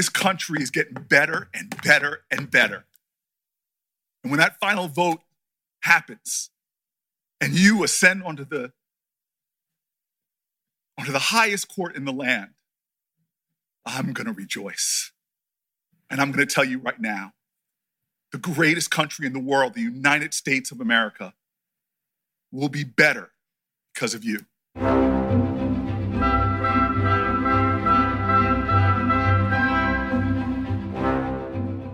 this country is getting better and better and better. And when that final vote happens and you ascend onto the onto the highest court in the land, I'm going to rejoice. And I'm going to tell you right now, the greatest country in the world, the United States of America, will be better because of you.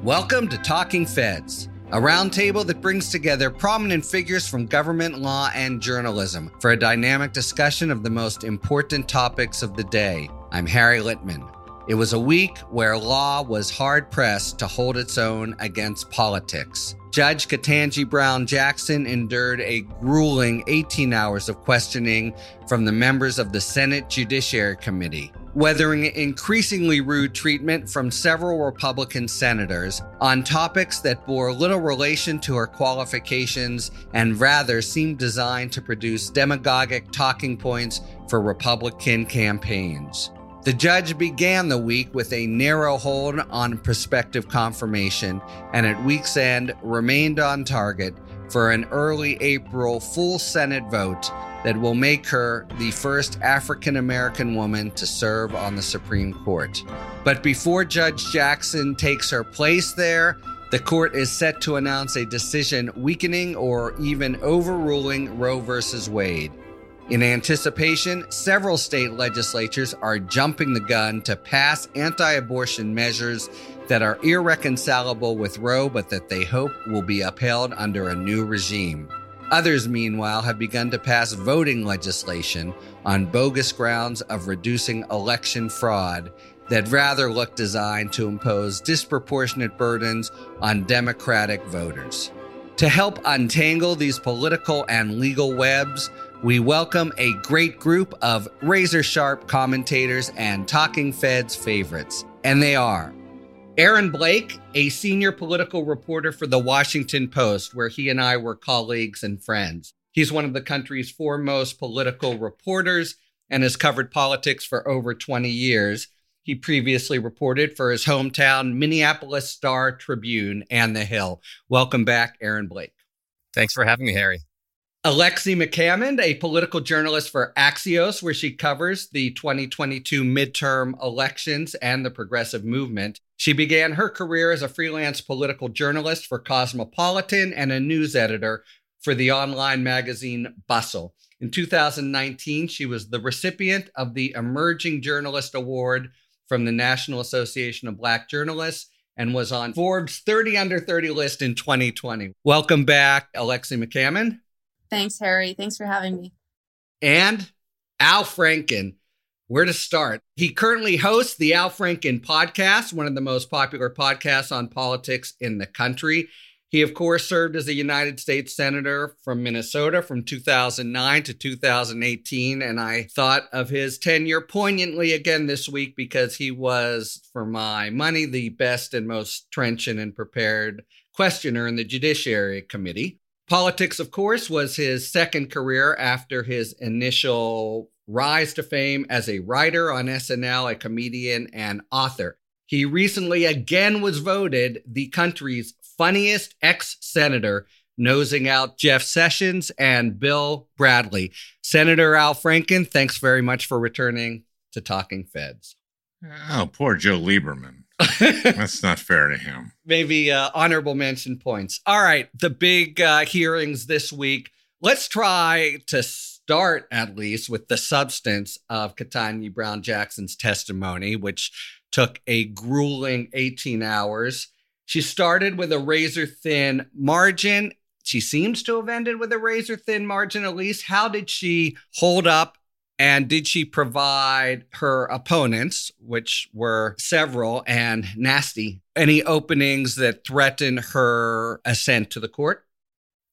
Welcome to Talking Feds, a roundtable that brings together prominent figures from government, law, and journalism for a dynamic discussion of the most important topics of the day. I'm Harry Litman. It was a week where law was hard pressed to hold its own against politics. Judge Ketanji Brown Jackson endured a grueling 18 hours of questioning from the members of the Senate Judiciary Committee weathering increasingly rude treatment from several Republican senators on topics that bore little relation to her qualifications and rather seemed designed to produce demagogic talking points for Republican campaigns. The judge began the week with a narrow hold on prospective confirmation and at week's end remained on target for an early April full Senate vote that will make her the first African American woman to serve on the Supreme Court. But before Judge Jackson takes her place there, the court is set to announce a decision weakening or even overruling Roe v. Wade. In anticipation, several state legislatures are jumping the gun to pass anti abortion measures that are irreconcilable with Roe, but that they hope will be upheld under a new regime. Others, meanwhile, have begun to pass voting legislation on bogus grounds of reducing election fraud that rather look designed to impose disproportionate burdens on Democratic voters. To help untangle these political and legal webs, we welcome a great group of razor sharp commentators and Talking Feds favorites. And they are Aaron Blake, a senior political reporter for the Washington Post, where he and I were colleagues and friends. He's one of the country's foremost political reporters and has covered politics for over 20 years. He previously reported for his hometown Minneapolis Star Tribune and The Hill. Welcome back, Aaron Blake. Thanks for having me, Harry. Alexi McCammond, a political journalist for Axios, where she covers the 2022 midterm elections and the progressive movement. She began her career as a freelance political journalist for Cosmopolitan and a news editor for the online magazine Bustle. In 2019, she was the recipient of the Emerging Journalist Award from the National Association of Black Journalists and was on Forbes 30 under 30 list in 2020. Welcome back, Alexi McCammond. Thanks, Harry. Thanks for having me. And Al Franken. Where to start? He currently hosts the Al Franken podcast, one of the most popular podcasts on politics in the country. He, of course, served as a United States Senator from Minnesota from 2009 to 2018. And I thought of his tenure poignantly again this week because he was, for my money, the best and most trenchant and prepared questioner in the Judiciary Committee. Politics, of course, was his second career after his initial rise to fame as a writer on SNL, a comedian, and author. He recently again was voted the country's funniest ex senator, nosing out Jeff Sessions and Bill Bradley. Senator Al Franken, thanks very much for returning to Talking Feds. Oh, poor Joe Lieberman. That's not fair to him. Maybe uh, honorable mention points. All right, the big uh, hearings this week. Let's try to start at least with the substance of Ketanji Brown Jackson's testimony, which took a grueling 18 hours. She started with a razor thin margin. She seems to have ended with a razor thin margin, at least. How did she hold up and did she provide her opponents, which were several and nasty, any openings that threaten her ascent to the court?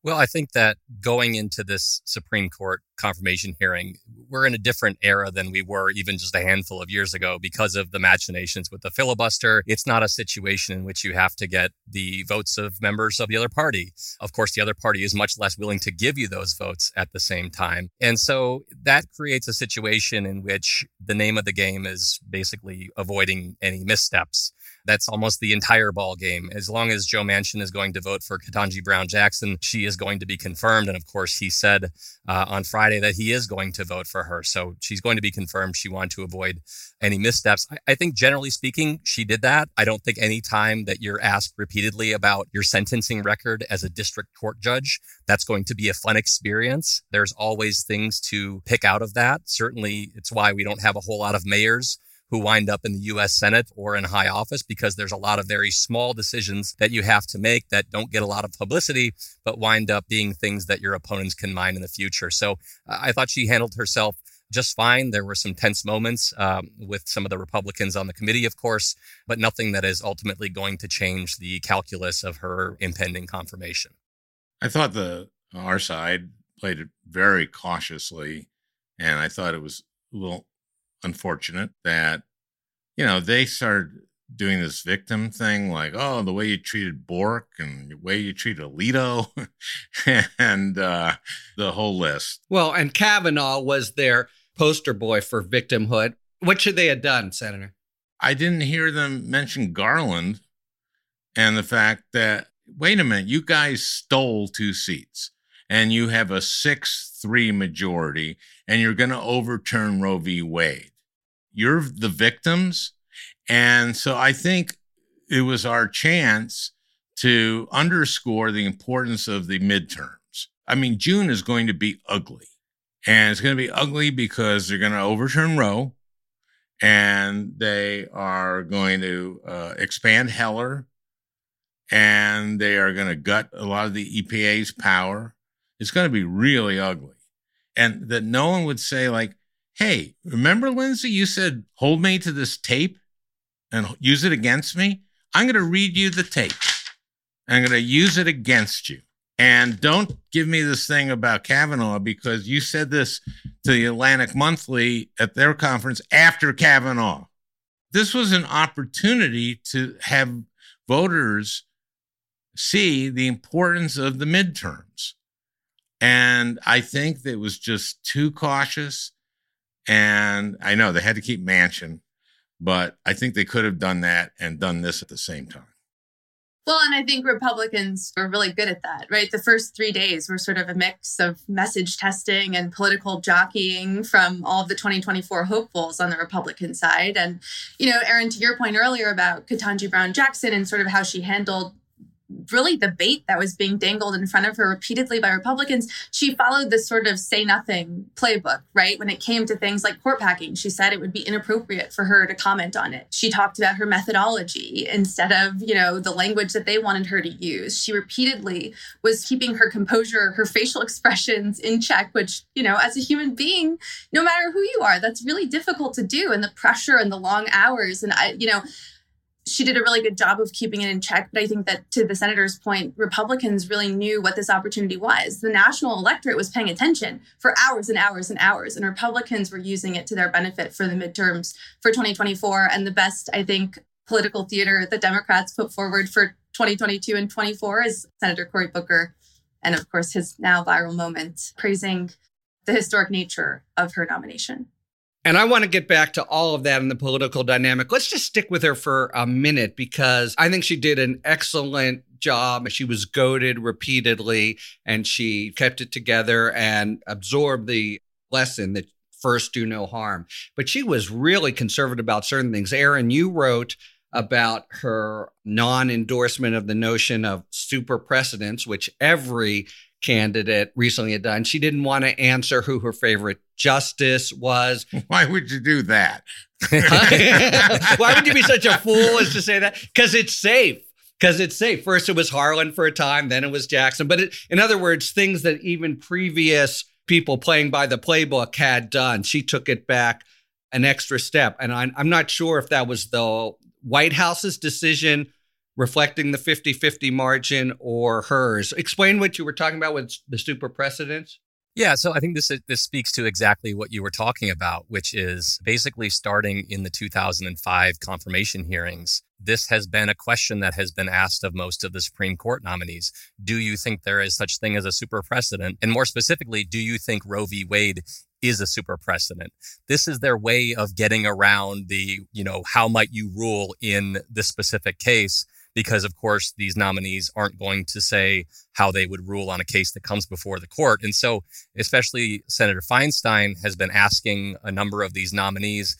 Well, I think that going into this Supreme Court confirmation hearing, we're in a different era than we were even just a handful of years ago because of the machinations with the filibuster. It's not a situation in which you have to get the votes of members of the other party. Of course, the other party is much less willing to give you those votes at the same time. And so that creates a situation in which the name of the game is basically avoiding any missteps. That's almost the entire ball game. As long as Joe Manchin is going to vote for Ketanji Brown Jackson, she is going to be confirmed. And of course, he said uh, on Friday that he is going to vote for her. So she's going to be confirmed. She wanted to avoid any missteps. I, I think generally speaking, she did that. I don't think any time that you're asked repeatedly about your sentencing record as a district court judge, that's going to be a fun experience. There's always things to pick out of that. Certainly, it's why we don't have a whole lot of mayors who wind up in the US Senate or in high office because there's a lot of very small decisions that you have to make that don't get a lot of publicity, but wind up being things that your opponents can mine in the future. So I thought she handled herself just fine. There were some tense moments um, with some of the Republicans on the committee, of course, but nothing that is ultimately going to change the calculus of her impending confirmation. I thought the our side played it very cautiously, and I thought it was a little unfortunate that, you know, they started doing this victim thing, like, oh, the way you treated Bork and the way you treated Alito and uh, the whole list. Well, and Kavanaugh was their poster boy for victimhood. What should they have done, Senator? I didn't hear them mention Garland and the fact that, wait a minute, you guys stole two seats and you have a 6 3 majority and you're going to overturn Roe v. Wade you're the victims. And so I think it was our chance to underscore the importance of the midterms. I mean, June is going to be ugly. And it's going to be ugly because they're going to overturn Roe and they are going to uh, expand Heller and they are going to gut a lot of the EPA's power. It's going to be really ugly. And that no one would say, like, Hey, remember, Lindsey, you said, hold me to this tape and use it against me? I'm going to read you the tape. I'm going to use it against you. And don't give me this thing about Kavanaugh because you said this to the Atlantic Monthly at their conference after Kavanaugh. This was an opportunity to have voters see the importance of the midterms. And I think that was just too cautious. And I know they had to keep Manchin, but I think they could have done that and done this at the same time. Well, and I think Republicans were really good at that, right? The first three days were sort of a mix of message testing and political jockeying from all of the 2024 hopefuls on the Republican side. And, you know, Aaron, to your point earlier about Ketanji Brown Jackson and sort of how she handled really the bait that was being dangled in front of her repeatedly by Republicans, she followed this sort of say nothing playbook, right? When it came to things like court packing, she said it would be inappropriate for her to comment on it. She talked about her methodology instead of, you know, the language that they wanted her to use. She repeatedly was keeping her composure, her facial expressions in check, which, you know, as a human being, no matter who you are, that's really difficult to do. And the pressure and the long hours. And I, you know, she did a really good job of keeping it in check. But I think that to the senator's point, Republicans really knew what this opportunity was. The national electorate was paying attention for hours and hours and hours, and Republicans were using it to their benefit for the midterms for 2024. And the best, I think, political theater the Democrats put forward for 2022 and 24 is Senator Cory Booker. And of course, his now viral moment praising the historic nature of her nomination. And I want to get back to all of that in the political dynamic. Let's just stick with her for a minute because I think she did an excellent job. She was goaded repeatedly and she kept it together and absorbed the lesson that first do no harm. But she was really conservative about certain things. Aaron, you wrote about her non endorsement of the notion of super precedents, which every candidate recently had done. She didn't want to answer who her favorite justice was. Why would you do that? Why would you be such a fool as to say that? Because it's safe. Because it's safe. First, it was Harlan for a time, then it was Jackson. But it, in other words, things that even previous people playing by the playbook had done, she took it back an extra step. And I'm, I'm not sure if that was the White House's decision reflecting the 50 50 margin or hers. Explain what you were talking about with the super precedents. Yeah, so I think this this speaks to exactly what you were talking about, which is basically starting in the 2005 confirmation hearings. This has been a question that has been asked of most of the Supreme Court nominees. Do you think there is such thing as a super precedent? And more specifically, do you think Roe v. Wade is a super precedent. This is their way of getting around the, you know, how might you rule in this specific case? Because of course, these nominees aren't going to say how they would rule on a case that comes before the court. And so, especially Senator Feinstein has been asking a number of these nominees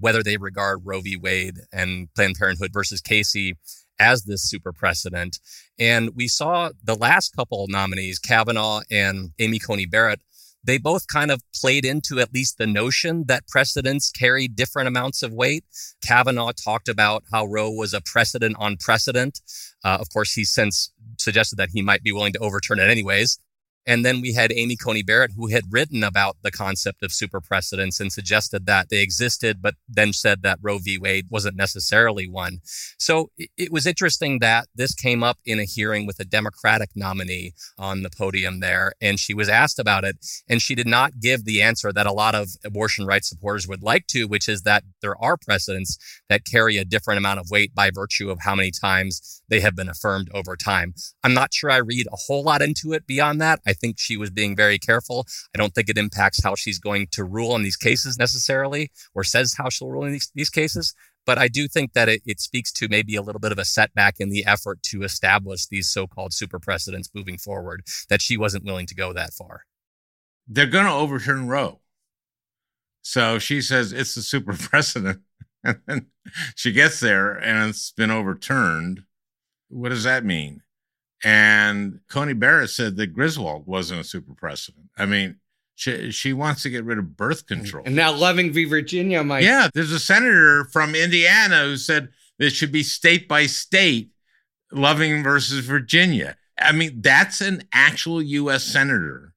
whether they regard Roe v. Wade and Planned Parenthood versus Casey as this super precedent. And we saw the last couple nominees, Kavanaugh and Amy Coney Barrett, they both kind of played into at least the notion that precedents carry different amounts of weight. Kavanaugh talked about how Roe was a precedent on precedent. Uh, of course, he's since suggested that he might be willing to overturn it anyways. And then we had Amy Coney Barrett, who had written about the concept of super precedents and suggested that they existed, but then said that Roe v. Wade wasn't necessarily one. So it was interesting that this came up in a hearing with a Democratic nominee on the podium there, and she was asked about it. And she did not give the answer that a lot of abortion rights supporters would like to, which is that there are precedents that carry a different amount of weight by virtue of how many times they have been affirmed over time. I'm not sure I read a whole lot into it beyond that. Think she was being very careful. I don't think it impacts how she's going to rule in these cases necessarily or says how she'll rule in these, these cases. But I do think that it, it speaks to maybe a little bit of a setback in the effort to establish these so called super precedents moving forward, that she wasn't willing to go that far. They're going to overturn Roe. So she says it's a super precedent. and then she gets there and it's been overturned. What does that mean? And Coney Barrett said that Griswold wasn't a super precedent. I mean, she, she wants to get rid of birth control. And now Loving v. Virginia might. Yeah, there's a senator from Indiana who said it should be state by state, Loving versus Virginia. I mean, that's an actual U.S. senator,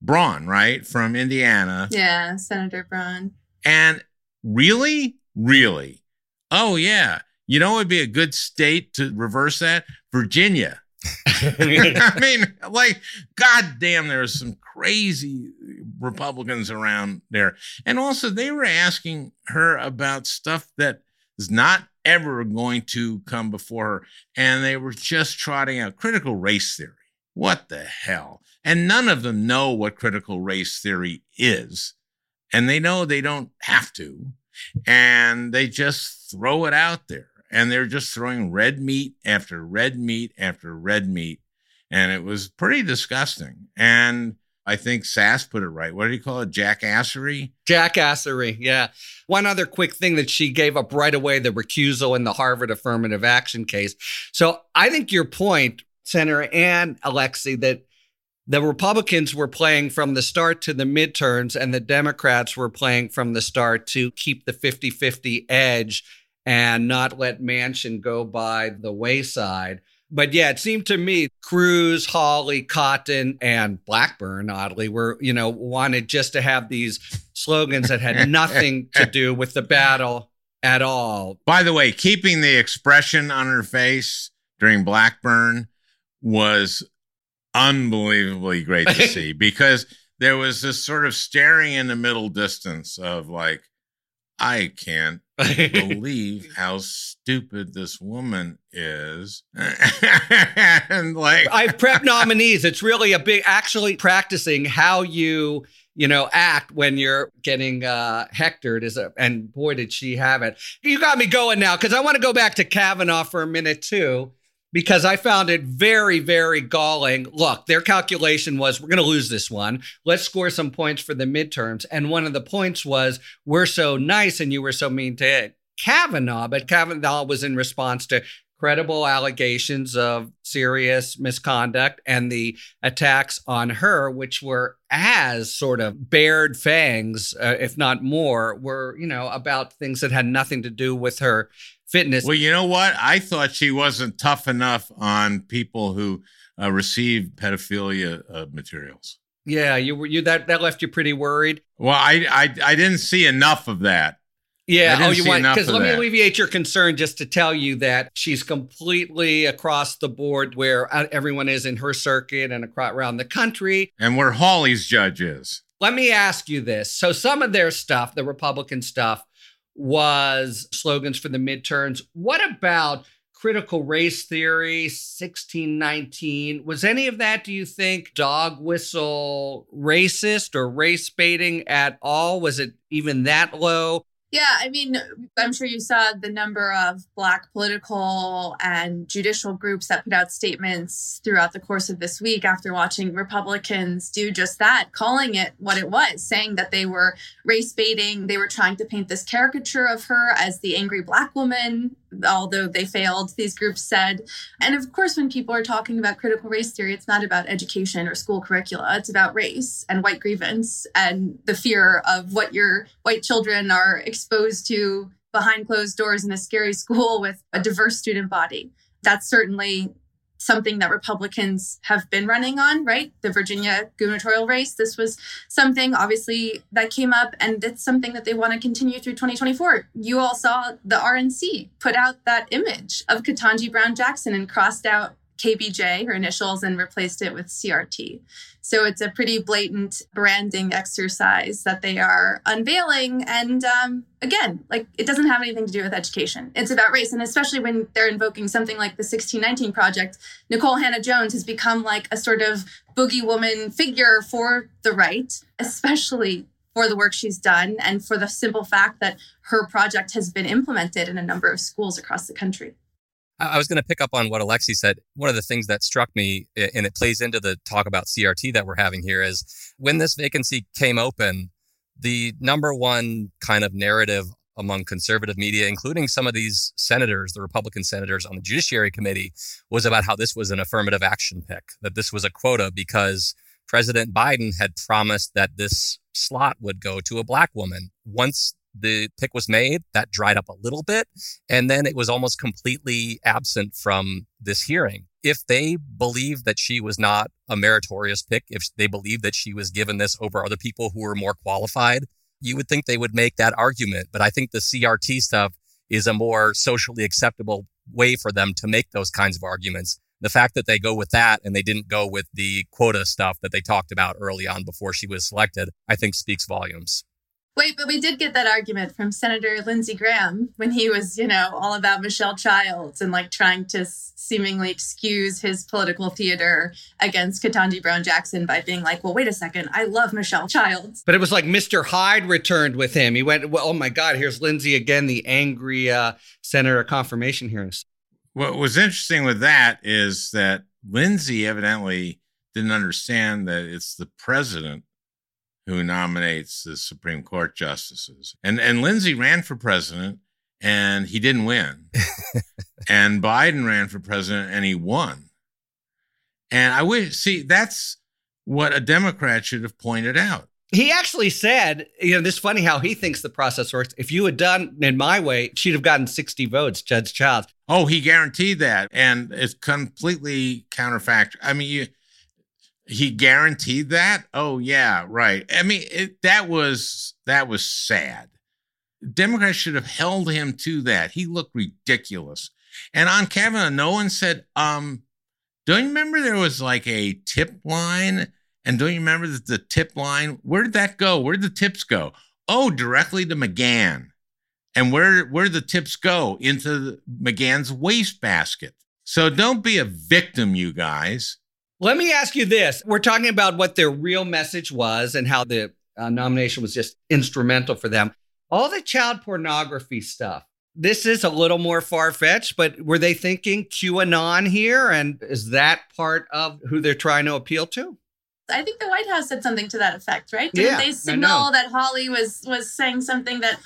Braun, right, from Indiana. Yeah, Senator Braun. And really, really, oh, yeah. You know, it would be a good state to reverse that? Virginia. I mean, like, goddamn, there's some crazy Republicans around there. And also, they were asking her about stuff that is not ever going to come before her. And they were just trotting out critical race theory. What the hell? And none of them know what critical race theory is. And they know they don't have to. And they just throw it out there and they're just throwing red meat after red meat after red meat. And it was pretty disgusting. And I think Sasse put it right. What do you call it? Jackassery? Jackassery, yeah. One other quick thing that she gave up right away the recusal in the Harvard affirmative action case. So I think your point, Senator and Alexi, that the Republicans were playing from the start to the midterms, and the Democrats were playing from the start to keep the 50 50 edge and not let Manchin go by the wayside. But yeah, it seemed to me Cruz, Hawley, Cotton, and Blackburn, oddly, were, you know, wanted just to have these slogans that had nothing to do with the battle at all. By the way, keeping the expression on her face during Blackburn was unbelievably great to see because there was this sort of staring in the middle distance of like, I can't believe how stupid this woman is. and like I've prepped nominees. It's really a big actually practicing how you you know act when you're getting uh hectored is a and boy did she have it. You got me going now because I want to go back to Kavanaugh for a minute too because I found it very, very galling. Look, their calculation was we're going to lose this one. Let's score some points for the midterms. And one of the points was we're so nice and you were so mean to Kavanaugh, but Kavanaugh was in response to credible allegations of serious misconduct and the attacks on her, which were as sort of bared fangs, uh, if not more, were, you know, about things that had nothing to do with her fitness. Well, you know what? I thought she wasn't tough enough on people who uh, receive pedophilia uh, materials. Yeah, you were you that that left you pretty worried. Well, I I, I didn't see enough of that. Yeah. Oh, you want because let that. me alleviate your concern just to tell you that she's completely across the board where uh, everyone is in her circuit and across around the country, and where Hawley's judge is. Let me ask you this: so some of their stuff, the Republican stuff, was slogans for the midterms. What about critical race theory, 1619. Was any of that, do you think, dog whistle racist or race baiting at all? Was it even that low? Yeah, I mean, I'm sure you saw the number of Black political and judicial groups that put out statements throughout the course of this week after watching Republicans do just that, calling it what it was, saying that they were race baiting. They were trying to paint this caricature of her as the angry Black woman although they failed, these groups said. And of course, when people are talking about critical race theory, it's not about education or school curricula. It's about race and white grievance and the fear of what your white children are exposed to behind closed doors in a scary school with a diverse student body. That's certainly something that Republicans have been running on, right? The Virginia gubernatorial race. This was something obviously that came up, and it's something that they want to continue through 2024. You all saw the RNC put out that image of Ketanji Brown Jackson and crossed out KBJ, her initials, and replaced it with CRT. So it's a pretty blatant branding exercise that they are unveiling. And um, again, like it doesn't have anything to do with education. It's about race. And especially when they're invoking something like the 1619 Project, Nicole Hannah-Jones has become like a sort of boogie woman figure for the right, especially for the work she's done and for the simple fact that her project has been implemented in a number of schools across the country. I was going to pick up on what Alexi said. One of the things that struck me, and it plays into the talk about CRT that we're having here, is when this vacancy came open, the number one kind of narrative among conservative media, including some of these senators, the Republican senators on the Judiciary Committee, was about how this was an affirmative action pick, that this was a quota because President Biden had promised that this slot would go to a black woman. Once the pick was made, that dried up a little bit. And then it was almost completely absent from this hearing. If they believe that she was not a meritorious pick, if they believe that she was given this over other people who were more qualified, you would think they would make that argument. But I think the CRT stuff is a more socially acceptable way for them to make those kinds of arguments. The fact that they go with that and they didn't go with the quota stuff that they talked about early on before she was selected, I think speaks volumes. Wait, but we did get that argument from Senator Lindsey Graham when he was, you know, all about Michelle Childs and like trying to seemingly excuse his political theater against Ketanji Brown Jackson by being like, well, wait a second, I love Michelle Childs. But it was like Mr. Hyde returned with him. He went, well, oh my God, here's Lindsey again, the angry uh, senator confirmation hearings. What was interesting with that is that Lindsey evidently didn't understand that it's the president who nominates the Supreme Court justices. And and Lindsey ran for president and he didn't win. and Biden ran for president and he won. And I wish see that's what a Democrat should have pointed out. He actually said, you know, this funny how he thinks the process works. If you had done in my way, she'd have gotten 60 votes, Judge Childs. Oh, he guaranteed that. And it's completely counterfactual. I mean, you he guaranteed that? Oh yeah right. I mean it, that was that was sad. Democrats should have held him to that. He looked ridiculous. And on kavanaugh no one said um don't you remember there was like a tip line? And don't you remember that the tip line where did that go? Where did the tips go? Oh directly to McGahn and where where the tips go? Into McGahn's wastebasket. So don't be a victim you guys let me ask you this. We're talking about what their real message was and how the uh, nomination was just instrumental for them. All the child pornography stuff. This is a little more far fetched, but were they thinking QAnon here? And is that part of who they're trying to appeal to? I think the White House said something to that effect, right? Didn't yeah, they signal that Hawley was was saying something that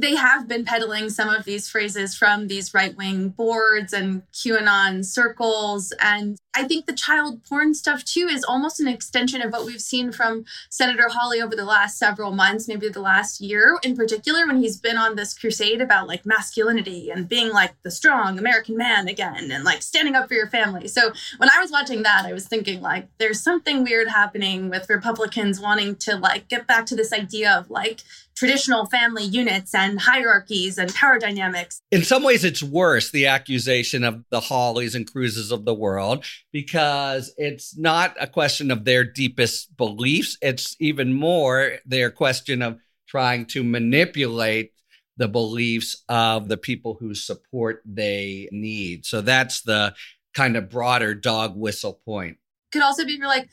they have been peddling some of these phrases from these right wing boards and QAnon circles. And I think the child porn stuff too is almost an extension of what we've seen from Senator Hawley over the last several months, maybe the last year in particular, when he's been on this crusade about like masculinity and being like the strong American man again and like standing up for your family. So when I was watching that, I was thinking like there's something weird happening with Republicans wanting to like get back to this idea of like traditional family units and hierarchies and power dynamics. In some ways, it's worse, the accusation of the Hawleys and Cruzes of the world, because it's not a question of their deepest beliefs. It's even more their question of trying to manipulate the beliefs of the people whose support they need. So that's the kind of broader dog whistle point. Could also be for like,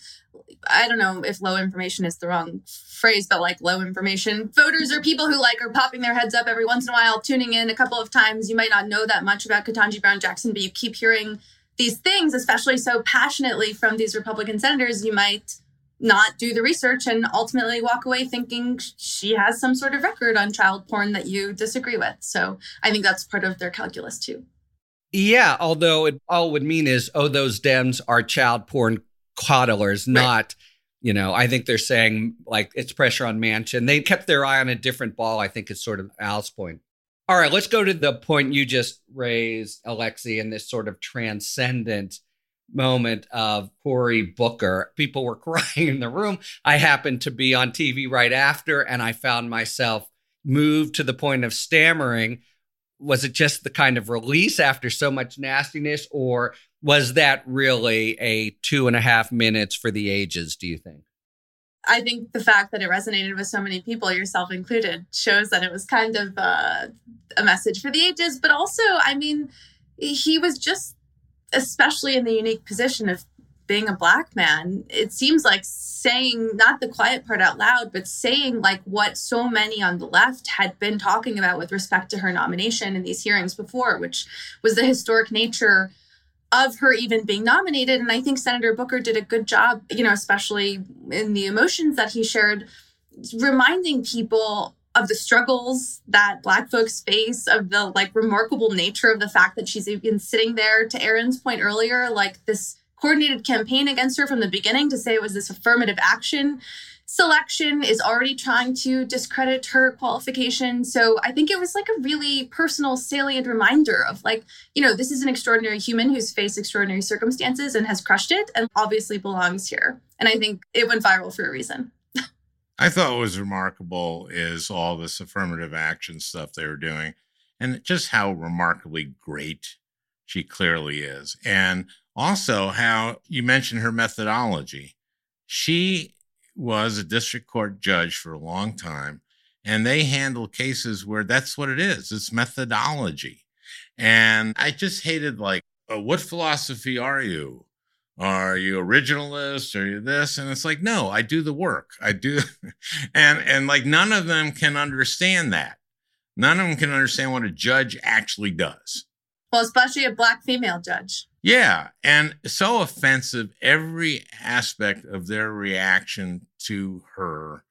I don't know if low information is the wrong phrase, but like low information voters or people who like are popping their heads up every once in a while, tuning in a couple of times. You might not know that much about Ketanji Brown Jackson, but you keep hearing these things, especially so passionately from these Republican senators, you might not do the research and ultimately walk away thinking she has some sort of record on child porn that you disagree with. So I think that's part of their calculus too. Yeah, although it all would mean is, oh, those Dems are child porn coddlers, right. not, you know, I think they're saying like it's pressure on Manchin. They kept their eye on a different ball, I think is sort of Al's point. All right, let's go to the point you just raised, Alexi, in this sort of transcendent moment of Cory Booker. People were crying in the room. I happened to be on TV right after, and I found myself moved to the point of stammering. Was it just the kind of release after so much nastiness, or was that really a two and a half minutes for the ages, do you think? I think the fact that it resonated with so many people, yourself included, shows that it was kind of uh, a message for the ages. But also, I mean, he was just especially in the unique position of being a black man, it seems like saying not the quiet part out loud, but saying like what so many on the left had been talking about with respect to her nomination in these hearings before, which was the historic nature of her even being nominated. And I think Senator Booker did a good job, you know, especially in the emotions that he shared, reminding people of the struggles that black folks face of the like remarkable nature of the fact that she's even sitting there to erin's point earlier like this coordinated campaign against her from the beginning to say it was this affirmative action. Selection is already trying to discredit her qualification. So i think it was like a really personal salient reminder of like you know this is an extraordinary human who's faced extraordinary circumstances and has crushed it and obviously belongs here. And i think it went viral for a reason. I thought was remarkable is all this affirmative action stuff they were doing and just how remarkably great she clearly is. And also how you mentioned her methodology. She was a district court judge for a long time, and they handle cases where that's what it is it's methodology. And I just hated, like, oh, what philosophy are you? Are you originalist? Are you this? And it's like, no, I do the work. I do. and, and like none of them can understand that. None of them can understand what a judge actually does. Well, especially a black female judge. Yeah. And so offensive, every aspect of their reaction to her.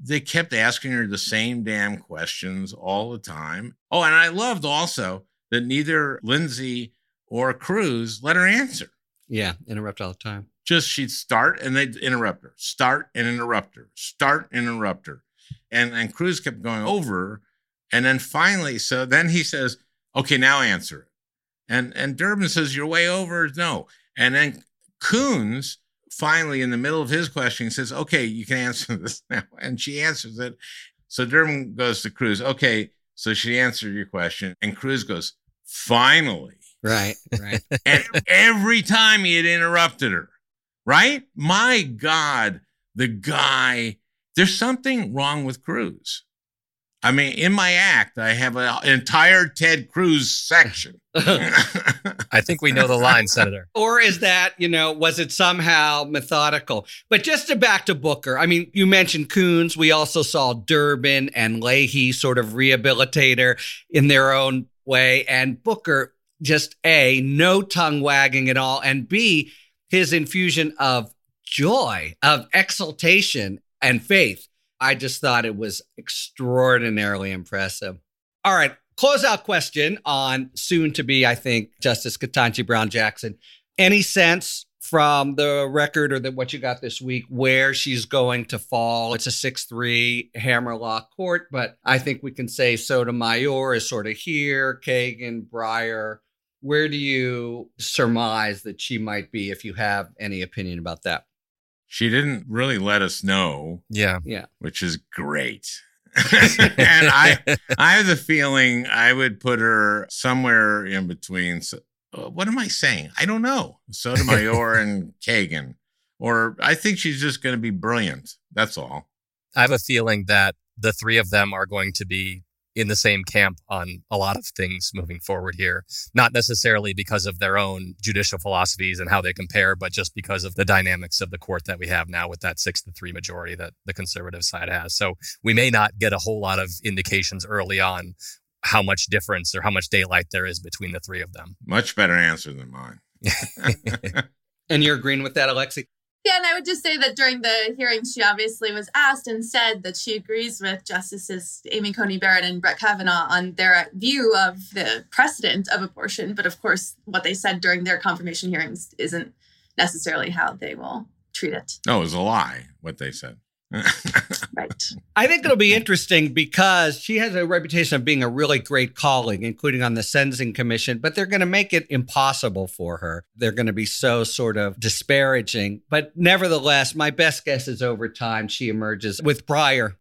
They kept asking her the same damn questions all the time. Oh, and I loved also that neither Lindsey or Cruz let her answer. Yeah, interrupt all the time. Just she'd start and they'd interrupt her, start and interrupt her, start and interrupt her. And and Cruz kept going over. And then finally, so then he says, okay, now answer it. And and Durbin says, You're way over. No. And then Coons finally in the middle of his question says, Okay, you can answer this now. And she answers it. So Durbin goes to Cruz, okay, so she answered your question. And Cruz goes, Finally. Right, right. and every time he had interrupted her, right? My God, the guy, there's something wrong with Cruz. I mean, in my act, I have an entire Ted Cruz section. I think we know the line, Senator. Or is that, you know, was it somehow methodical? But just to back to Booker, I mean, you mentioned Coons. We also saw Durbin and Leahy sort of rehabilitator in their own way. And Booker, just A, no tongue wagging at all, and B, his infusion of joy, of exultation and faith. I just thought it was extraordinarily impressive. All right, closeout question on soon to be, I think, Justice Ketanji Brown Jackson. Any sense from the record or that what you got this week where she's going to fall. It's a 6-3 hammerlock court, but I think we can say Sotomayor is sort of here, Kagan, Breyer, where do you surmise that she might be if you have any opinion about that? She didn't really let us know. Yeah. Yeah. Which is great. and I I have the feeling I would put her somewhere in between uh, what am I saying? I don't know. Sotomayor and Kagan. Or I think she's just going to be brilliant. That's all. I have a feeling that the three of them are going to be in the same camp on a lot of things moving forward here. Not necessarily because of their own judicial philosophies and how they compare, but just because of the dynamics of the court that we have now with that six to three majority that the conservative side has. So we may not get a whole lot of indications early on how much difference or how much daylight there is between the three of them. Much better answer than mine. and you're agreeing with that, Alexi? Yeah, and I would just say that during the hearing, she obviously was asked and said that she agrees with Justices Amy Coney Barrett and Brett Kavanaugh on their view of the precedent of abortion. But of course, what they said during their confirmation hearings isn't necessarily how they will treat it. No, it was a lie, what they said. right. I think it'll be interesting because she has a reputation of being a really great colleague, including on the Sentencing Commission, but they're going to make it impossible for her. They're going to be so sort of disparaging. But nevertheless, my best guess is over time she emerges with Breyer.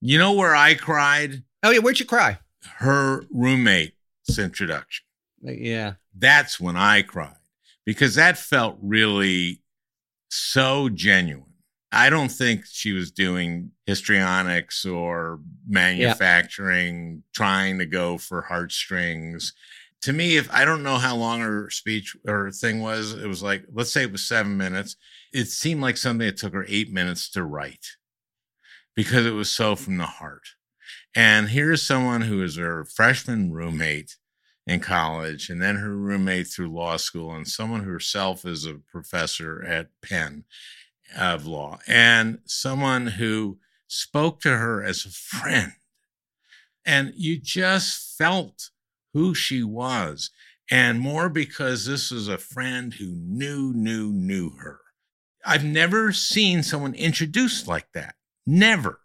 You know where I cried? Oh, yeah. Where'd you cry? Her roommate's introduction. Uh, yeah. That's when I cried because that felt really so genuine. I don't think she was doing histrionics or manufacturing, yeah. trying to go for heartstrings. To me, if I don't know how long her speech or thing was, it was like, let's say it was seven minutes. It seemed like something that took her eight minutes to write because it was so from the heart. And here's someone who is her freshman roommate in college and then her roommate through law school and someone who herself is a professor at Penn of law and someone who spoke to her as a friend. And you just felt who she was. And more because this was a friend who knew, knew, knew her. I've never seen someone introduced like that. Never.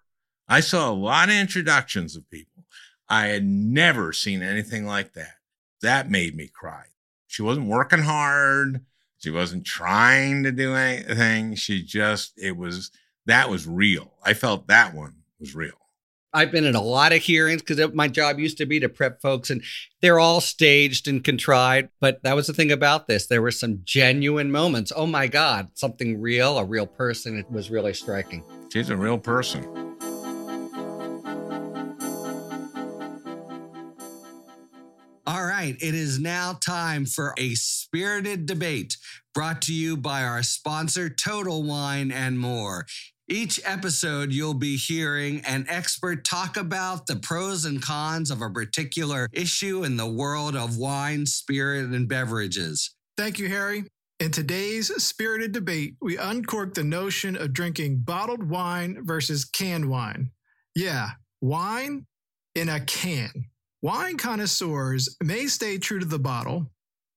I saw a lot of introductions of people. I had never seen anything like that. That made me cry. She wasn't working hard. She wasn't trying to do anything. She just, it was, that was real. I felt that one was real. I've been in a lot of hearings because my job used to be to prep folks, and they're all staged and contrived. But that was the thing about this. There were some genuine moments. Oh my God, something real, a real person. It was really striking. She's a real person. Right, it is now time for a spirited debate brought to you by our sponsor, Total Wine and More. Each episode, you'll be hearing an expert talk about the pros and cons of a particular issue in the world of wine, spirit, and beverages. Thank you, Harry. In today's spirited debate, we uncork the notion of drinking bottled wine versus canned wine. Yeah, wine in a can. Wine connoisseurs may stay true to the bottle,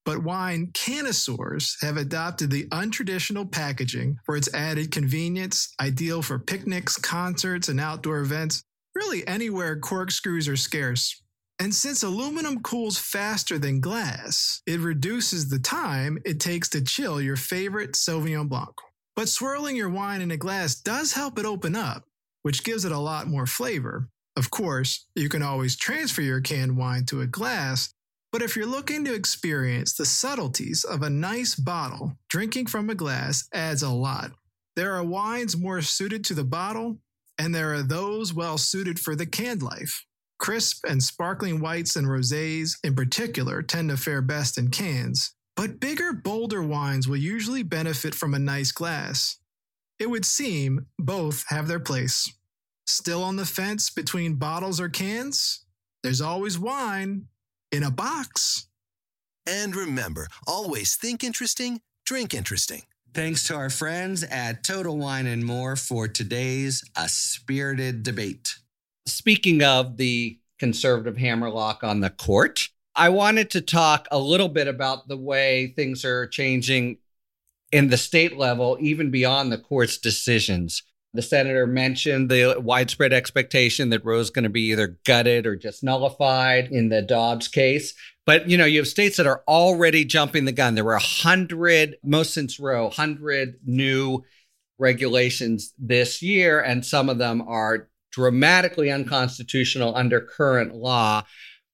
but wine connoisseurs have adopted the untraditional packaging for its added convenience, ideal for picnics, concerts, and outdoor events, really anywhere corkscrews are scarce. And since aluminum cools faster than glass, it reduces the time it takes to chill your favorite Sauvignon Blanc. But swirling your wine in a glass does help it open up, which gives it a lot more flavor. Of course, you can always transfer your canned wine to a glass, but if you're looking to experience the subtleties of a nice bottle, drinking from a glass adds a lot. There are wines more suited to the bottle, and there are those well suited for the canned life. Crisp and sparkling whites and rosés, in particular, tend to fare best in cans, but bigger, bolder wines will usually benefit from a nice glass. It would seem both have their place. Still on the fence between bottles or cans? There's always wine in a box. And remember, always think interesting, drink interesting. Thanks to our friends at Total Wine and More for today's A Spirited Debate. Speaking of the conservative hammerlock on the court, I wanted to talk a little bit about the way things are changing in the state level, even beyond the court's decisions. The senator mentioned the widespread expectation that Roe is going to be either gutted or just nullified in the Dobbs case. But you know, you have states that are already jumping the gun. There were a hundred, most since Roe, hundred new regulations this year, and some of them are dramatically unconstitutional under current law.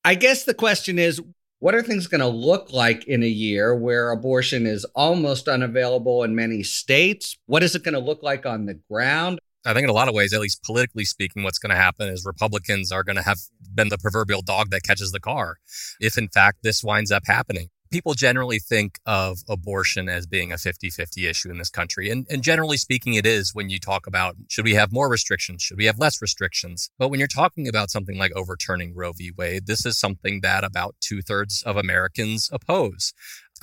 I guess the question is what are things going to look like in a year where abortion is almost unavailable in many states? What is it going to look like on the ground? I think in a lot of ways, at least politically speaking, what's going to happen is Republicans are going to have been the proverbial dog that catches the car if, in fact, this winds up happening. People generally think of abortion as being a 50 50 issue in this country. And, and generally speaking, it is when you talk about should we have more restrictions? Should we have less restrictions? But when you're talking about something like overturning Roe v. Wade, this is something that about two thirds of Americans oppose.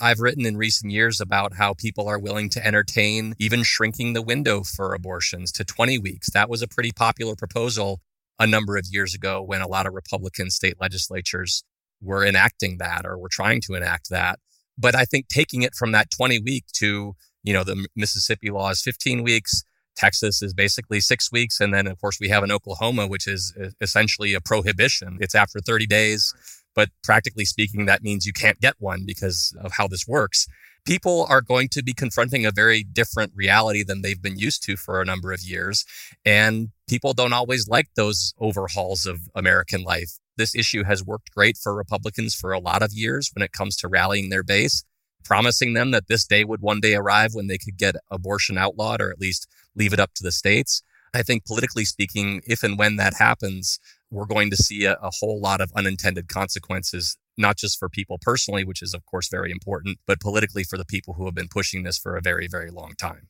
I've written in recent years about how people are willing to entertain even shrinking the window for abortions to 20 weeks. That was a pretty popular proposal a number of years ago when a lot of Republican state legislatures were enacting that or we're trying to enact that. But I think taking it from that 20 week to, you know, the Mississippi law is 15 weeks. Texas is basically six weeks. And then, of course, we have in Oklahoma, which is essentially a prohibition. It's after 30 days. But practically speaking, that means you can't get one because of how this works. People are going to be confronting a very different reality than they've been used to for a number of years. And people don't always like those overhauls of American life. This issue has worked great for Republicans for a lot of years when it comes to rallying their base, promising them that this day would one day arrive when they could get abortion outlawed or at least leave it up to the states. I think politically speaking, if and when that happens, we're going to see a, a, whole lot of unintended consequences, not just for people personally, which is, of course, very important, but politically for the people who have been pushing this for a very, very long time.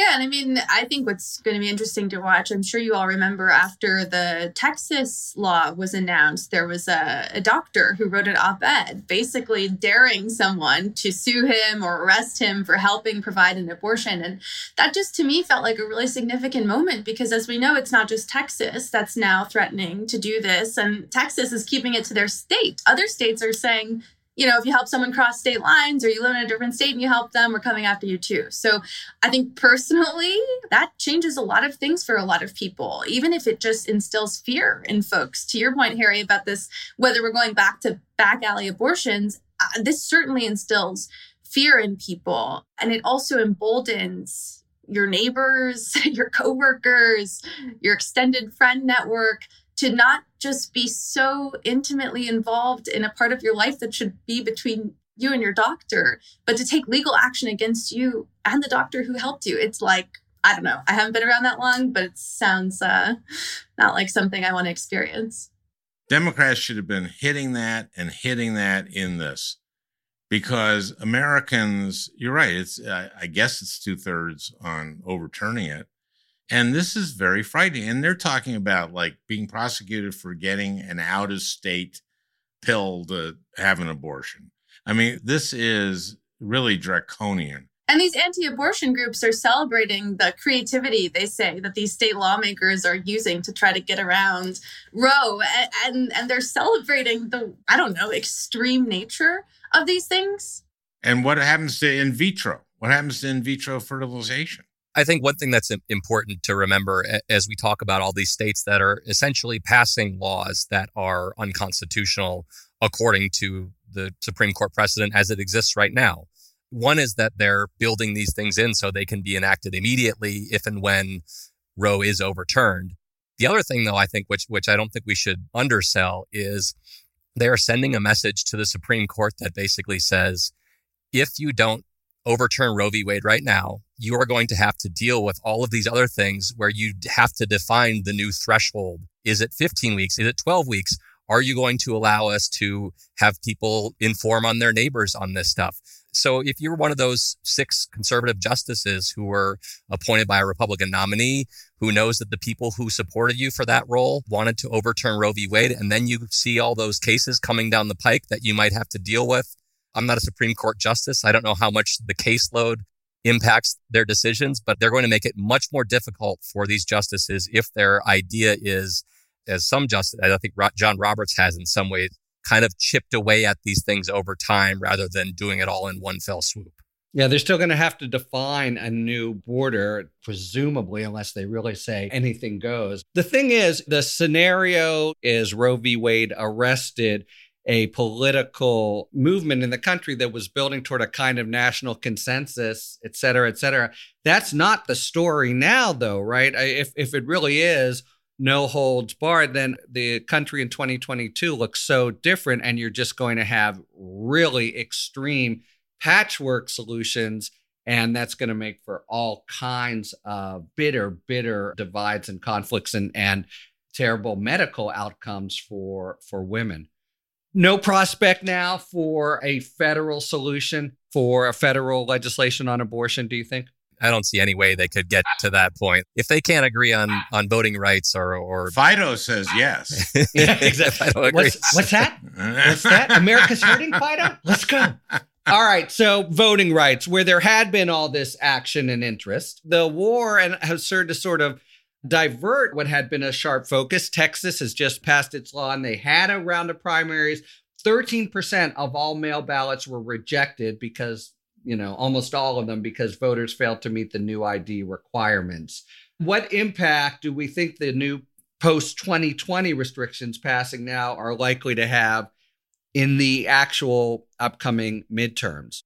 Yeah, and I mean, I think what's going to be interesting to watch, I'm sure you all remember after the Texas law was announced, there was a, a doctor who wrote an op ed basically daring someone to sue him or arrest him for helping provide an abortion. And that just to me felt like a really significant moment because, as we know, it's not just Texas that's now threatening to do this, and Texas is keeping it to their state. Other states are saying, you know, if you help someone cross state lines or you live in a different state and you help them, we're coming after you too. So I think personally, that changes a lot of things for a lot of people, even if it just instills fear in folks. To your point, Harry, about this, whether we're going back to back alley abortions, uh, this certainly instills fear in people. And it also emboldens your neighbors, your coworkers, your extended friend network to not just be so intimately involved in a part of your life that should be between you and your doctor, but to take legal action against you and the doctor who helped you. It's like, I don't know. I haven't been around that long, but it sounds uh, not like something I want to experience. Democrats should have been hitting that and hitting that in this because Americans, you're right. It's, uh, I guess it's two thirds on overturning it. And this is very frightening. And they're talking about like being prosecuted for getting an out of state pill to have an abortion. I mean, this is really draconian. And these anti abortion groups are celebrating the creativity, they say, that these state lawmakers are using to try to get around Roe. And, and, and they're celebrating the, I don't know, extreme nature of these things. And what happens to in vitro? What happens to in vitro fertilization? I think one thing that's important to remember as we talk about all these states that are essentially passing laws that are unconstitutional according to the Supreme Court precedent as it exists right now. One is that they're building these things in so they can be enacted immediately if and when Roe is overturned. The other thing, though, I think, which, which I don't think we should undersell, is they are sending a message to the Supreme Court that basically says, if you don't overturn Roe v. Wade right now, you are going to have to deal with all of these other things where you have to define the new threshold. Is it 15 weeks? Is it 12 weeks? Are you going to allow us to have people inform on their neighbors on this stuff? So if you're one of those six conservative justices who were appointed by a Republican nominee who knows that the people who supported you for that role wanted to overturn Roe v. Wade, and then you see all those cases coming down the pike that you might have to deal with I'm not a Supreme Court justice. I don't know how much the caseload impacts their decisions, but they're going to make it much more difficult for these justices if their idea is, as some justice, I think John Roberts has in some ways, kind of chipped away at these things over time rather than doing it all in one fell swoop. Yeah, they're still going to have to define a new border, presumably, unless they really say anything goes. The thing is, the scenario is Roe v. Wade arrested a political movement in the country that was building toward a kind of national consensus, et cetera, et cetera. That's not the story now, though, right? If, if it really is no holds barred, then the country in 2022 looks so different, and you're just going to have really extreme patchwork solutions And that's going to make for all kinds of bitter, bitter divides and conflicts and, and terrible medical outcomes for, for women. No prospect now for a federal solution for a federal legislation on abortion, do you think? I don't see any way they could get to that point. If they can't agree on on voting rights or or Fido says yes. yeah, exactly. What's, what's, that? What's that? America's hurting, Fido? Let's go. All right. So voting rights, where there had been all this action and interest, the war and has served to sort of divert what had been a sharp focus. Texas has just passed its law and they had a round of primaries. 13% of all mail ballots were rejected because you know, almost all of them because voters failed to meet the new ID requirements. What impact do we think the new post 2020 restrictions passing now are likely to have in the actual upcoming midterms?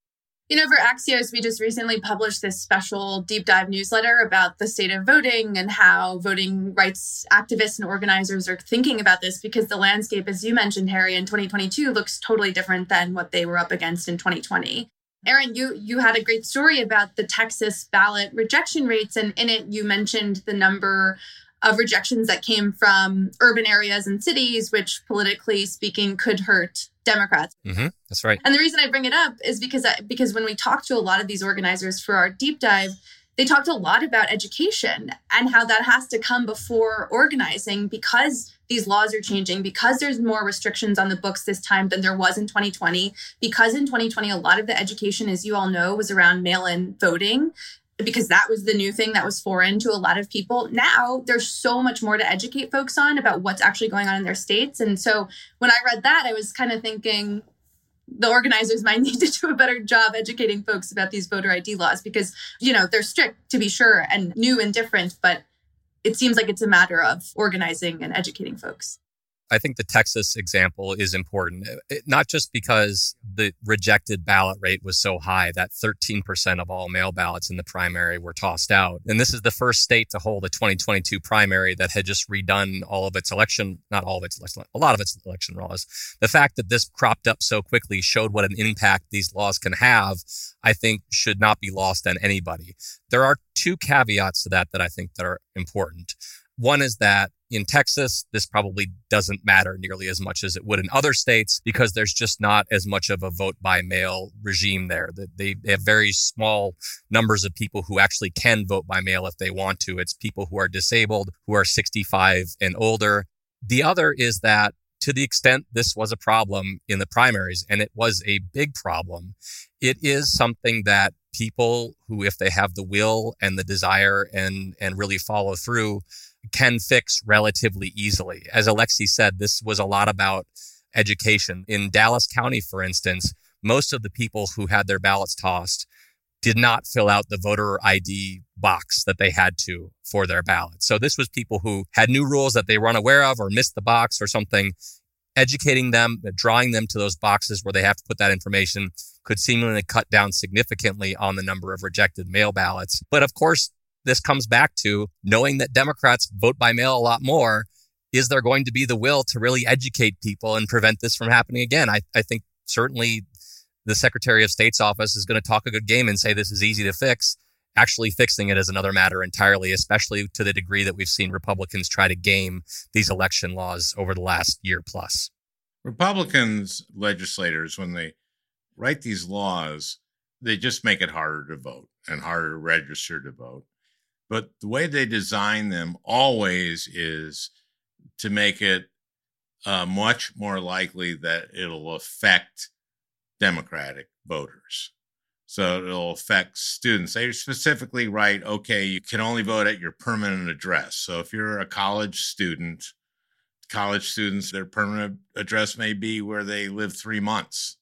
You know, for Axios, we just recently published this special deep dive newsletter about the state of voting and how voting rights activists and organizers are thinking about this because the landscape, as you mentioned, Harry, in 2022 looks totally different than what they were up against in 2020. Aaron, you you had a great story about the Texas ballot rejection rates, and in it you mentioned the number of rejections that came from urban areas and cities, which politically speaking could hurt Democrats. Mm-hmm. That's right. And the reason I bring it up is because I, because when we talk to a lot of these organizers for our deep dive, they talked a lot about education and how that has to come before organizing because these laws are changing because there's more restrictions on the books this time than there was in 2020 because in 2020 a lot of the education as you all know was around mail-in voting because that was the new thing that was foreign to a lot of people. Now there's so much more to educate folks on about what's actually going on in their states. And so when I read that, I was kind of thinking the organizers might need to do a better job educating folks about these voter ID laws because, you know, they're strict to be sure and new and different, but it seems like it's a matter of organizing and educating folks. I think the Texas example is important, it, not just because the rejected ballot rate was so high that 13% of all mail ballots in the primary were tossed out. And this is the first state to hold a 2022 primary that had just redone all of its election, not all of its election, a lot of its election laws. The fact that this cropped up so quickly showed what an impact these laws can have, I think should not be lost on anybody. There are two caveats to that that I think that are important. One is that in Texas, this probably doesn't matter nearly as much as it would in other states because there's just not as much of a vote by mail regime there. They, they have very small numbers of people who actually can vote by mail if they want to. It's people who are disabled, who are 65 and older. The other is that to the extent this was a problem in the primaries, and it was a big problem, it is something that people who, if they have the will and the desire and, and really follow through, can fix relatively easily. As Alexi said, this was a lot about education. In Dallas County, for instance, most of the people who had their ballots tossed did not fill out the voter ID box that they had to for their ballot. So this was people who had new rules that they were unaware of or missed the box or something. Educating them, drawing them to those boxes where they have to put that information could seemingly cut down significantly on the number of rejected mail ballots. But of course, this comes back to knowing that Democrats vote by mail a lot more. Is there going to be the will to really educate people and prevent this from happening again? I, I think certainly the Secretary of State's office is going to talk a good game and say this is easy to fix. Actually, fixing it is another matter entirely, especially to the degree that we've seen Republicans try to game these election laws over the last year plus. Republicans, legislators, when they write these laws, they just make it harder to vote and harder to register to vote. But the way they design them always is to make it uh, much more likely that it'll affect Democratic voters. So it'll affect students. They specifically write, okay, you can only vote at your permanent address. So if you're a college student, college students, their permanent address may be where they live three months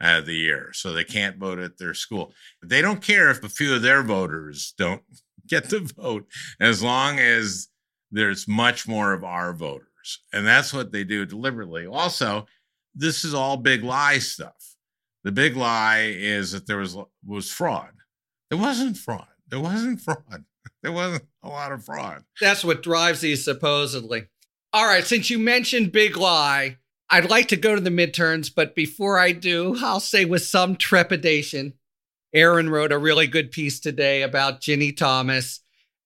out of the year. So they can't vote at their school. They don't care if a few of their voters don't get the vote as long as there's much more of our voters. And that's what they do deliberately. Also, this is all big lie stuff. The big lie is that there was was fraud. There wasn't fraud. There wasn't fraud. There wasn't a lot of fraud. That's what drives these supposedly. All right, since you mentioned big lie, I'd like to go to the midterms, but before I do, I'll say with some trepidation Aaron wrote a really good piece today about Ginny Thomas.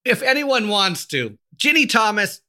If anyone wants to, Ginny Thomas,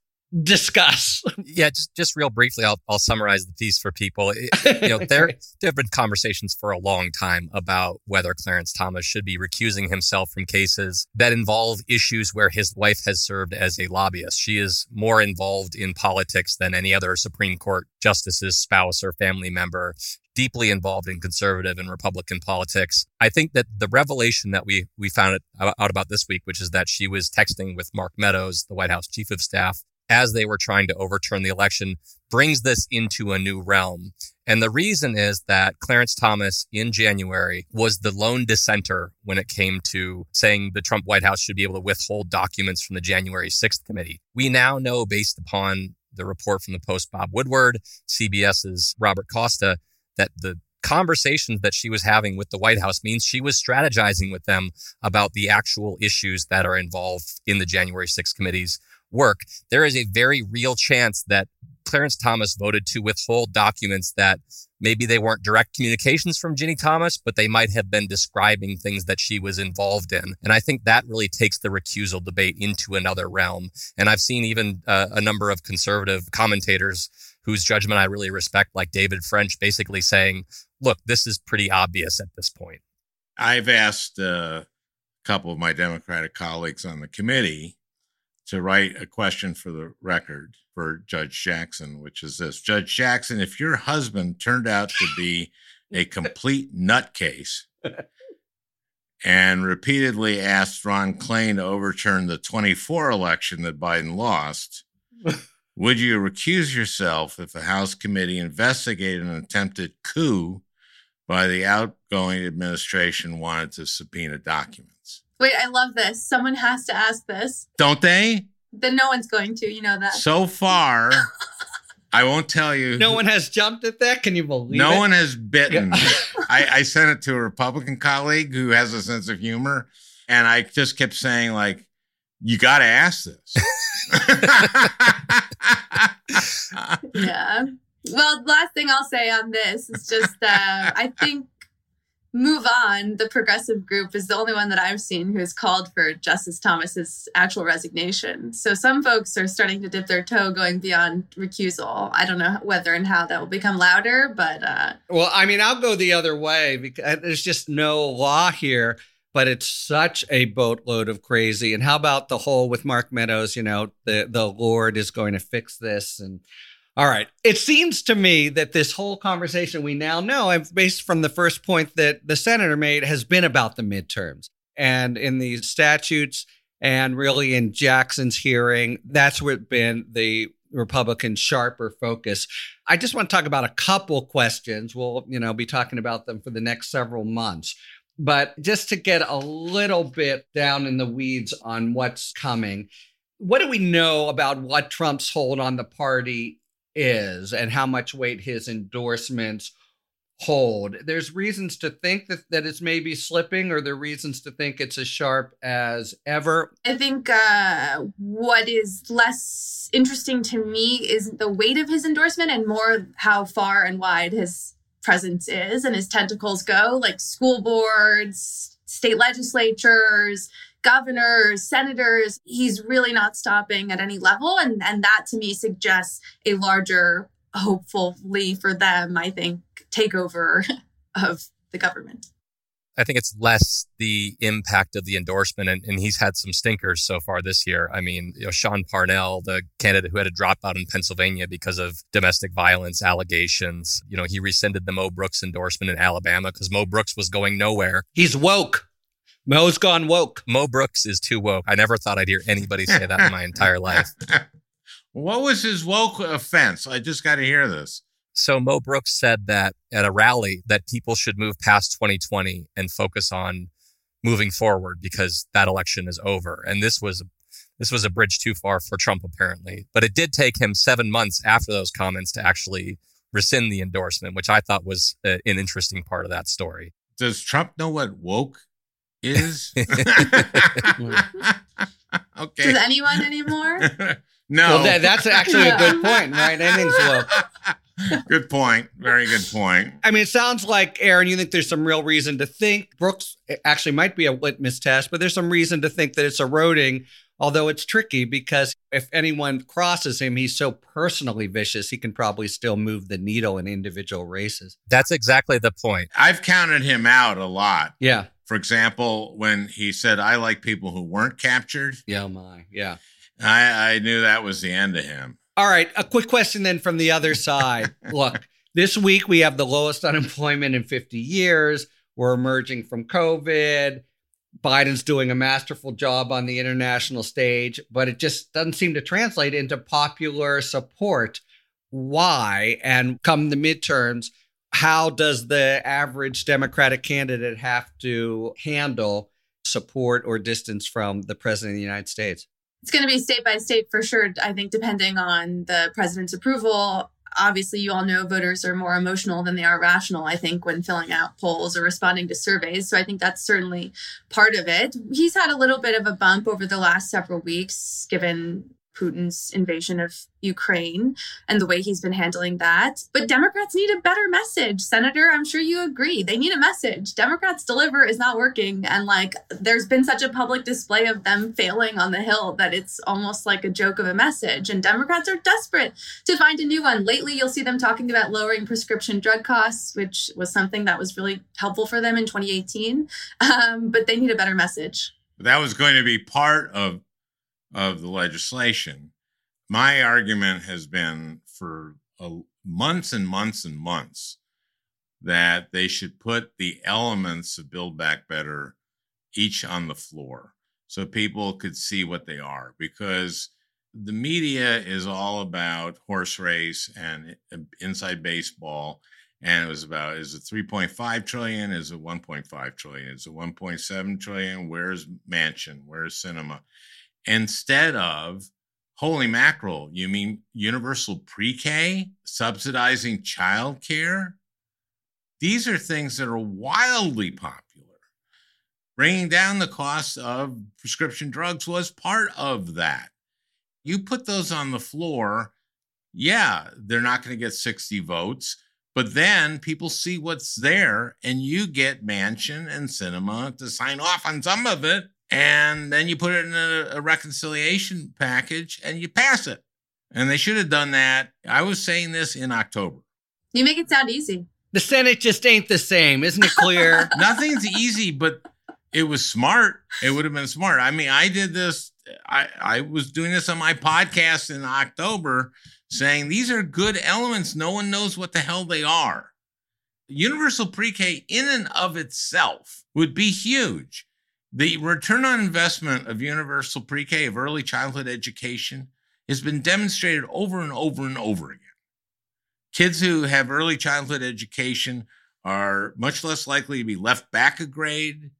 discuss. Yeah, just just real briefly, I'll I'll summarize the piece for people. It, you know, there there have been conversations for a long time about whether Clarence Thomas should be recusing himself from cases that involve issues where his wife has served as a lobbyist. She is more involved in politics than any other Supreme Court justice's spouse or family member deeply involved in conservative and Republican politics. I think that the revelation that we we found uh, out about this week, which is that she was texting with Mark Meadows, the White House chief of staff, as they were trying to overturn the election, brings this into a new realm. And the reason is that Clarence Thomas in January was the lone dissenter when it came to saying the Trump White House should be able to withhold documents from the January 6th committee. We now know based upon the report from the Post Bob Woodward, CBS's Robert Costa, that the conversations that she was having with the White House means she was strategizing with them about the actual issues that are involved in the January 6th committee's work. There is a very real chance that Clarence Thomas voted to withhold documents that maybe they weren't direct communications from Ginny Thomas, but they might have been describing things that she was involved in. And I think that really takes the recusal debate into another realm. And I've seen even uh, a number of conservative commentators whose judgment I really respect, like David French, basically saying, look, this is pretty obvious at this point. I've asked uh, a couple of my Democratic colleagues on the committee to write a question for the record for Judge Jackson, which is this Judge Jackson, if your husband turned out to be a complete nutcase and repeatedly asked Ron Klain to overturn the 24 election that Biden lost, would you recuse yourself if a House committee investigated an attempted coup by the outgoing administration wanted to subpoena documents? Wait, I love this. Someone has to ask this. Don't they? Then no one's going to. You know that. So far, I won't tell you. No one has jumped at that. Can you believe it? no it? one has bitten. Yeah. I, I sent it to a Republican colleague who has a sense of humor, and I just kept saying, like, you got to ask this. yeah. Well, last thing I'll say on this is just uh, I think Move On, the progressive group, is the only one that I've seen who has called for Justice Thomas's actual resignation. So some folks are starting to dip their toe going beyond recusal. I don't know whether and how that will become louder, but uh, Well, I mean, I'll go the other way because there's just no law here, but it's such a boatload of crazy. And how about the whole with Mark Meadows? You know, the the Lord is going to fix this. And all right, it seems to me that this whole conversation we now know, and based from the first point that the senator made, has been about the midterms and in the statutes. And really, in Jackson's hearing, that's what been the Republican sharper focus. I just want to talk about a couple questions. We'll, you know, be talking about them for the next several months. But just to get a little bit down in the weeds on what's coming, what do we know about what Trump's hold on the party is and how much weight his endorsements hold? There's reasons to think that, that it's maybe slipping, or there are reasons to think it's as sharp as ever. I think uh, what is less interesting to me is the weight of his endorsement and more how far and wide his presence is and his tentacles go, like school boards, state legislatures, governors, senators. He's really not stopping at any level. And, and that to me suggests a larger, hopefully for them, I think, takeover of the government. I think it's less the impact of the endorsement, and, and, he's had some stinkers so far this year. I mean, you know, Sean Parnell, the candidate who had a dropout in Pennsylvania because of domestic violence allegations, you know, he rescinded the Mo Brooks endorsement in Alabama because Mo Brooks was going nowhere. He's woke. Mo's gone woke. Mo Brooks is too woke. I never thought I'd hear anybody say that in my entire life. what was his woke offense? I just got to hear this. So Mo Brooks said that at a rally that people should move past 2020 and focus on moving forward because that election is over. And this was this was a bridge too far for Trump apparently. But it did take him 7 months after those comments to actually rescind the endorsement, which I thought was a, an interesting part of that story. Does Trump know what woke is? okay. Does anyone anymore? no. Well, that, that's actually a good point, right? Anything's woke. good point. Very good point. I mean, it sounds like, Aaron, you think there's some real reason to think Brooks actually might be a litmus test, but there's some reason to think that it's eroding, although it's tricky because if anyone crosses him, he's so personally vicious, he can probably still move the needle in individual races. That's exactly the point. I've counted him out a lot. Yeah. For example, when he said, I like people who weren't captured, Yeah, my. Yeah. I, I knew that was the end of him. All right. A quick question then from the other side. Look, this week we have the lowest unemployment in 50 years. We're emerging from COVID. Biden's doing a masterful job on the international stage, but it just doesn't seem to translate into popular support. Why? And come the midterms, how does the average Democratic candidate have to handle support or distance from the president of the United States? It's going to be state by state for sure. I think depending on the president's approval. Obviously, you all know voters are more emotional than they are rational, I think, when filling out polls or responding to surveys. So I think that's certainly part of it. He's had a little bit of a bump over the last several weeks, given Putin's invasion of Ukraine and the way he's been handling that. But Democrats need a better message. Senator, I'm sure you agree. They need a message. Democrats deliver is not working. And like, there's been such a public display of them failing on the Hill that it's almost like a joke of a message. And Democrats are desperate to find a new one. Lately, you'll see them talking about lowering prescription drug costs, which was something that was really helpful for them in 2018. Um, but they need a better message. That was going to be part of of the legislation. My argument has been for uh, months and months and months that they should put the elements of Build Back Better each on the floor so people could see what they are because the media is all about horse race and inside baseball and it was about is it 3.5 trillion? Is it 1.5 trillion? Is it 1.7 trillion? Where's Manchin? Where's Sinema instead of holy mackerel, you mean universal pre K, subsidizing childcare? These are things that are wildly popular. Bringing down the cost of prescription drugs was part of that. You put those on the floor, yeah, they're not going to get 60 votes, but then people see what's there and you get Manchin and Sinema to sign off on some of it and then you put it in a, a, reconciliation package and you pass it. And they should have done that. I was saying this in October. You make it sound easy. The Senate just ain't the same, isn't it clear? Nothing's easy, but it was smart. It would have been smart. I mean, I did this. I, I was doing this on my podcast in October saying these are good elements. No one knows what the hell they are. Universal pre K in and of itself would be huge. The return on investment of universal pre K, of early childhood education, has been demonstrated over and over and over again. Kids who have early childhood education are much less likely to be left back a grade.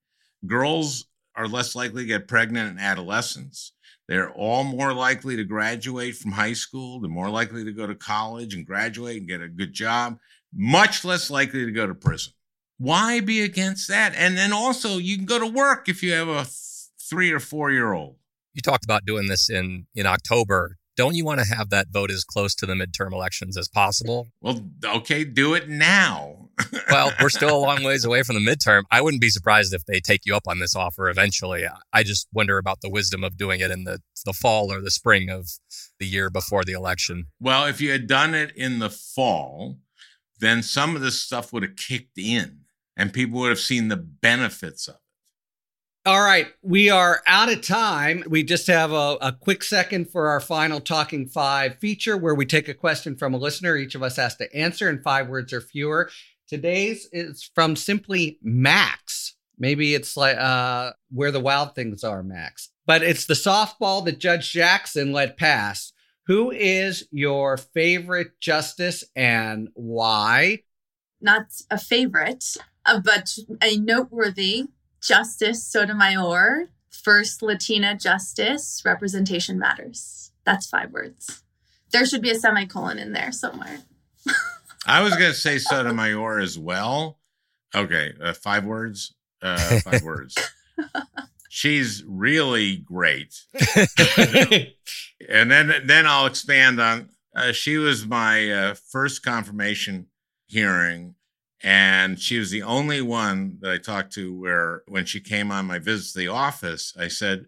Girls are less likely to get pregnant in adolescence. They're all more likely to graduate from high school. They're more likely to go to college and graduate and get a good job, much less likely to go to prison. Why be against that? And then also, you can go to work if you have a three or four year old. You talked about doing this in in October. Don't you want to have that vote as close to the midterm elections as possible? Well, okay, do it now. well, we're still a long ways away from the midterm. I wouldn't be surprised if they take you up on this offer eventually. I just wonder about the wisdom of doing it in the the fall or the spring of the year before the election. Well, if you had done it in the fall, then some of this stuff would have kicked in and people would have seen the benefits of it. All right, we are out of time. We just have a, a, quick second for our final Talking Five feature where we take a question from a listener. Each of us has to answer in five words or fewer. Today's is from simply Max. Maybe it's like uh, where the wild things are, Max. But it's the softball that Judge Jackson let pass. Who is your favorite justice and why? Not a favorite. Uh, but a noteworthy Justice Sotomayor, first Latina justice, representation matters. That's five words. There should be a semicolon in there somewhere. I was going to say Sotomayor as well. Okay, uh, five words. Uh, five words. She's really great. and then then I'll expand on Uh, she was my uh, first confirmation hearing, and she was the only one that I talked to where, when she came on my visit to the office, I said,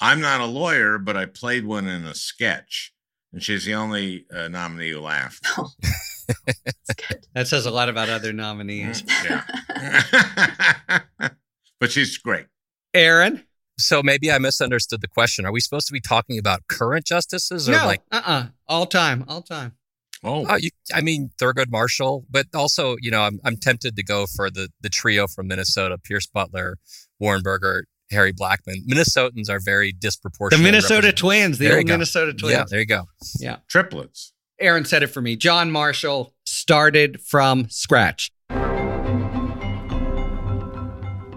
I'm not a lawyer, but I played one in a sketch. And she's the only uh, nominee who laughed. That's good. That says a lot about other nominees. yeah. but she's great. Aaron? So maybe I misunderstood the question. Are we supposed to be talking about current justices or No, like uh-uh. All time, all time. Oh, Oh, you, I mean Thurgood Marshall, but also, you know, I'm I'm tempted to go for the the trio from Minnesota: Pierce Butler, Warren Burger, Harry Blackmun. Minnesotans are very disproportionate. The. Minnesota Twins, the There you old go. Minnesota Twins. Yeah, there you go. Yeah, triplets. Aaron said it for me. John Marshall started from scratch.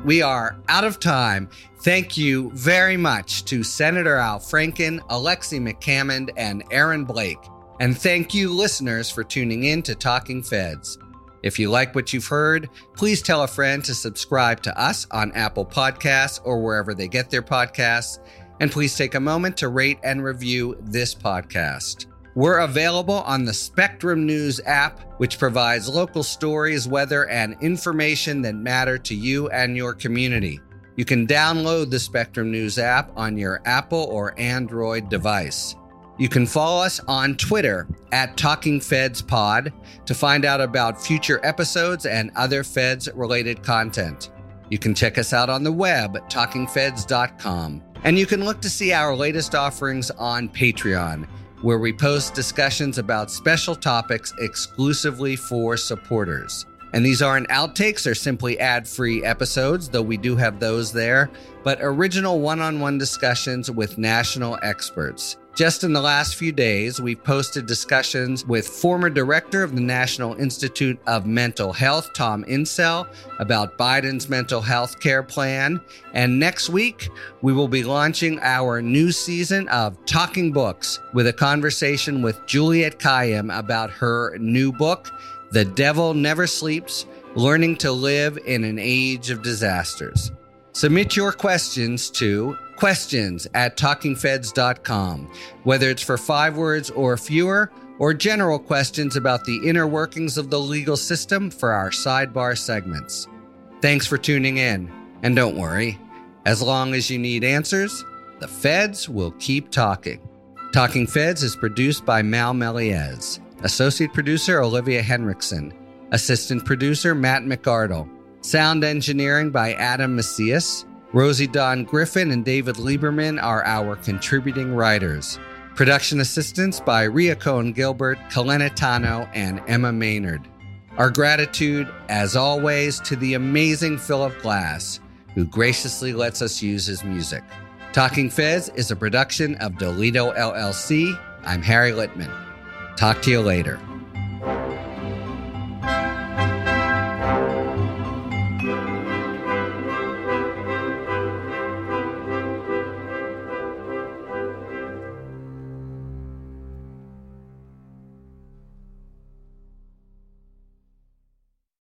We are out of time. Thank you very much to Senator Al Franken, Alexi McCammond, and Aaron Blake. And thank you, listeners, for tuning in to Talking Feds. If you like what you've heard, please tell a friend to subscribe to us on Apple Podcasts or wherever they get their podcasts. And please take a moment to rate and review this podcast. We're available on the Spectrum News app, which provides local stories, weather, and information that matter to you and your community. You can download the Spectrum News app on your Apple or Android device. You can follow us on Twitter at Talking Feds Pod to find out about future episodes and other Feds related content. You can check us out on the web at talkingfeds.com. And you can look to see our latest offerings on Patreon, where we post discussions about special topics exclusively for supporters. And these aren't outtakes or simply ad free episodes, though we do have those there, but original one on one discussions with national experts. Just in the last few days, we've posted discussions with former director of the National Institute of Mental Health, Tom Insel, about Biden's mental health care plan. And next week, we will be launching our new season of Talking Books with a conversation with Juliette Kayyem about her new book, The Devil Never Sleeps Learning to Live in an Age of Disasters. Submit your questions to questions at talkingfeds.com, whether it's for five words or fewer, or general questions about the inner workings of the legal system for our sidebar segments. Thanks for tuning in, and don't worry, as long as you need answers, the feds will keep talking. Talking Feds is produced by Mal Meliez, associate producer Olivia Henriksen, assistant producer Matt McArdle, sound engineering by Adam Macias. Rosie Don Griffin and David Lieberman are our contributing writers. Production assistance by Ria Cohen Gilbert, Kalena Tano, and Emma Maynard. Our gratitude, as always, to the amazing Philip Glass, who graciously lets us use his music. Talking Feds is a production of Dolito LLC. I'm Harry Litman. Talk to you later.